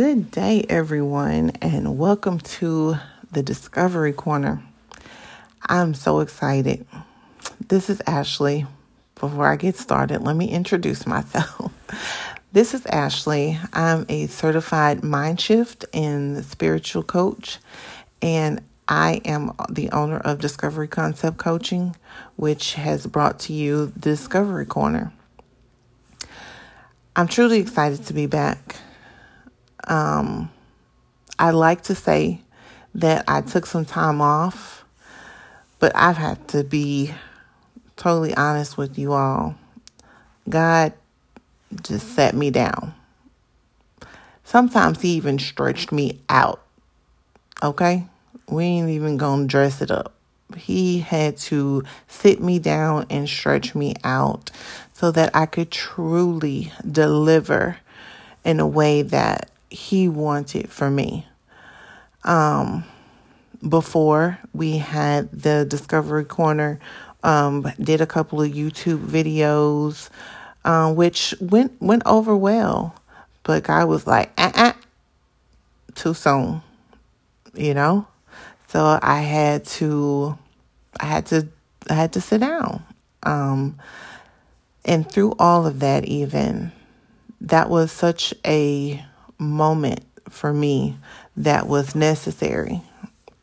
Good day, everyone, and welcome to the Discovery Corner. I'm so excited. This is Ashley. Before I get started, let me introduce myself. This is Ashley. I'm a certified mind shift and spiritual coach, and I am the owner of Discovery Concept Coaching, which has brought to you Discovery Corner. I'm truly excited to be back. Um, I like to say that I took some time off, but I've had to be totally honest with you all. God just set me down. Sometimes He even stretched me out. Okay? We ain't even gonna dress it up. He had to sit me down and stretch me out so that I could truly deliver in a way that he wanted for me. Um, before we had the Discovery Corner, um, did a couple of YouTube videos, uh, which went went over well, but God was like, uh, uh too soon, you know. So I had to, I had to, I had to sit down. Um, and through all of that, even that was such a moment for me that was necessary.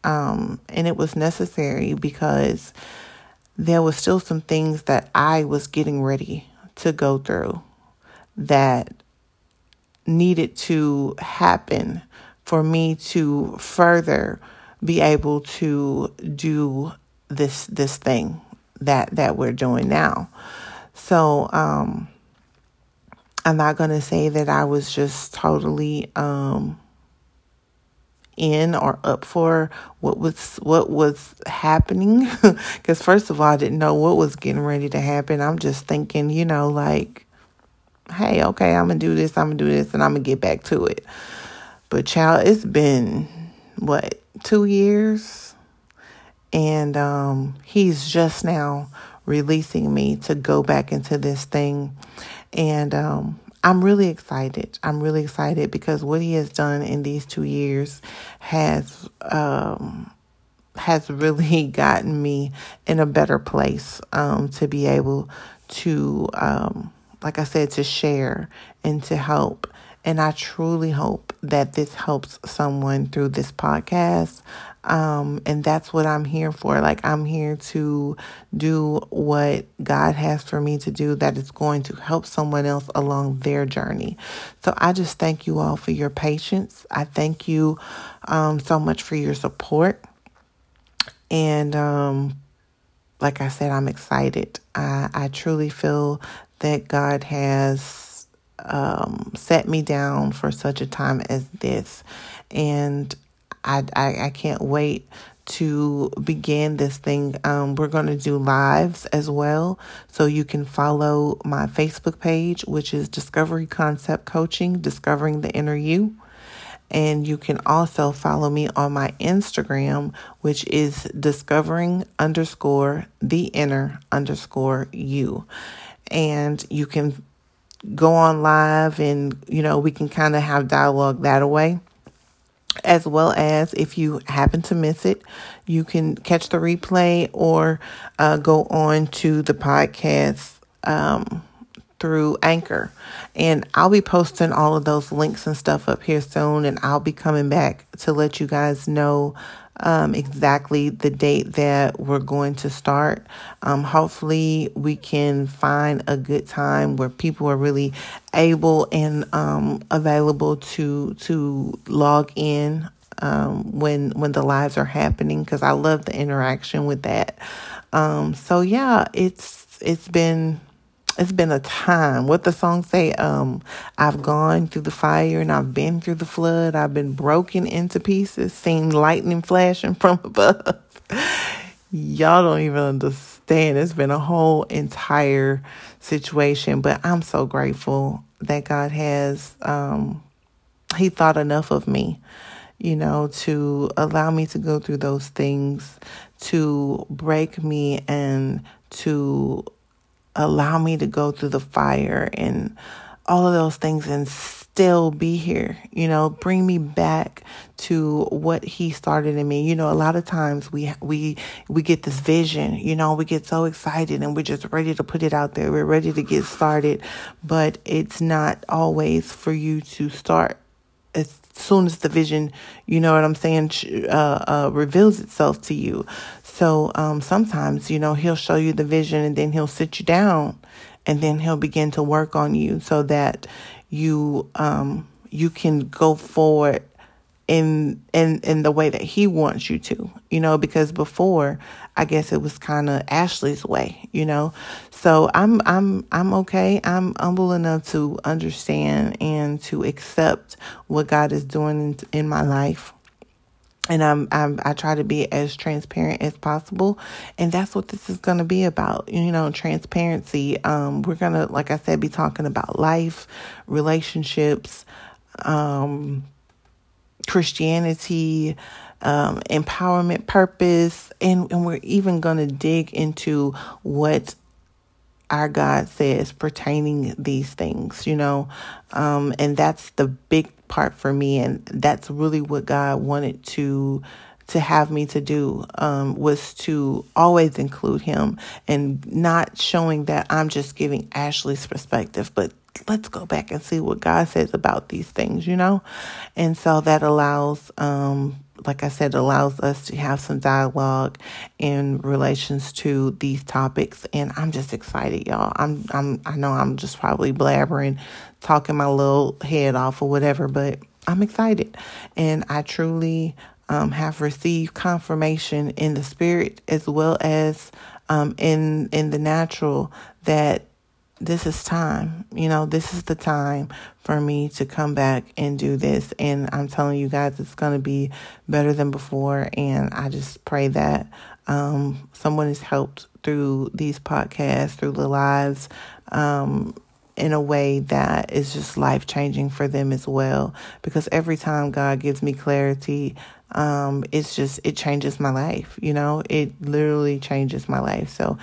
Um, and it was necessary because there was still some things that I was getting ready to go through that needed to happen for me to further be able to do this this thing that that we're doing now. So um I'm not going to say that I was just totally um, in or up for what was what was happening because first of all I didn't know what was getting ready to happen. I'm just thinking, you know, like hey, okay, I'm going to do this, I'm going to do this and I'm going to get back to it. But child, it's been what, 2 years and um he's just now releasing me to go back into this thing and um, I'm really excited. I'm really excited because what he has done in these two years has um, has really gotten me in a better place um, to be able to, um, like I said, to share and to help. And I truly hope that this helps someone through this podcast. Um, and that's what I'm here for. Like, I'm here to do what God has for me to do that is going to help someone else along their journey. So I just thank you all for your patience. I thank you um, so much for your support. And um, like I said, I'm excited. I, I truly feel that God has um, set me down for such a time as this. And I, I, I can't wait to begin this thing. Um, we're going to do lives as well. So you can follow my Facebook page, which is Discovery Concept Coaching, Discovering the Inner You. And you can also follow me on my Instagram, which is discovering underscore the inner underscore you. And you can go on live and, you know, we can kind of have dialogue that way as well as if you happen to miss it, you can catch the replay or uh, go on to the podcast um, through Anchor. And I'll be posting all of those links and stuff up here soon, and I'll be coming back to let you guys know um, exactly the date that we're going to start. Um, hopefully, we can find a good time where people are really able and um, available to to log in um, when when the lives are happening because I love the interaction with that. Um, so yeah, it's it's been it's been a time. What the song say? Um, I've gone through the fire and I've been through the flood. I've been broken into pieces, seen lightning flashing from above. Y'all don't even understand. It's been a whole entire situation, but I'm so grateful that God has um he thought enough of me, you know, to allow me to go through those things, to break me and to allow me to go through the fire and all of those things and still be here. You know, bring me back to what he started in me. You know, a lot of times we we we get this vision, you know, we get so excited and we're just ready to put it out there. We're ready to get started, but it's not always for you to start as soon as the vision, you know what I'm saying, uh, uh, reveals itself to you. So um, sometimes, you know, he'll show you the vision and then he'll sit you down and then he'll begin to work on you so that you um, you can go forward in in in the way that he wants you to you know because before i guess it was kind of ashley's way you know? So i'm i'm i'm okay. I'm humble enough to understand and to accept what god is doing in, in my life and I'm, I'm I try to be as transparent as possible, and that's what this is going to be about. You know, transparency. Um, we're gonna, like I said, be talking about life, relationships, um, Christianity, um, empowerment, purpose, and, and we're even going to dig into what our God says pertaining these things, you know, um, and that's the big part for me, and that's really what God wanted to to have me to do um, was to always include him and not showing that I'm just giving Ashley's perspective, but let's go back and see what God says about these things, you know? And so that allows, um, like I said, allows us to have some dialogue in relations to these topics. And I'm just excited, y'all. I'm, I'm, I know I'm just probably blabbering, talking my little head off or whatever, but I'm excited. And I truly, um, have received confirmation in the spirit as well as, um, in, in the natural that this is time. You know, this is the time for me to come back and do this. And I'm telling you guys, it's going to be better than before. And I just pray that um, someone is helped through these podcasts, through the lives, um, in a way that is just life changing for them as well. Because every time God gives me clarity, um, it's just, it changes my life. You know, it literally changes my life. So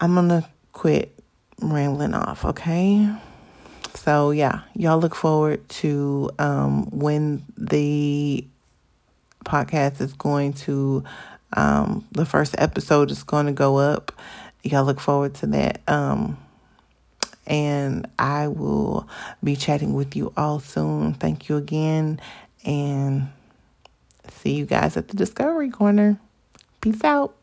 I'm going to quit rambling off, okay? So yeah, y'all look forward to um, when the podcast is going to um, the first episode is going to go up. Y'all look forward to that. Um, and I will be chatting with you all soon. Thank you again and see you guys at the Discovery Corner. Peace out.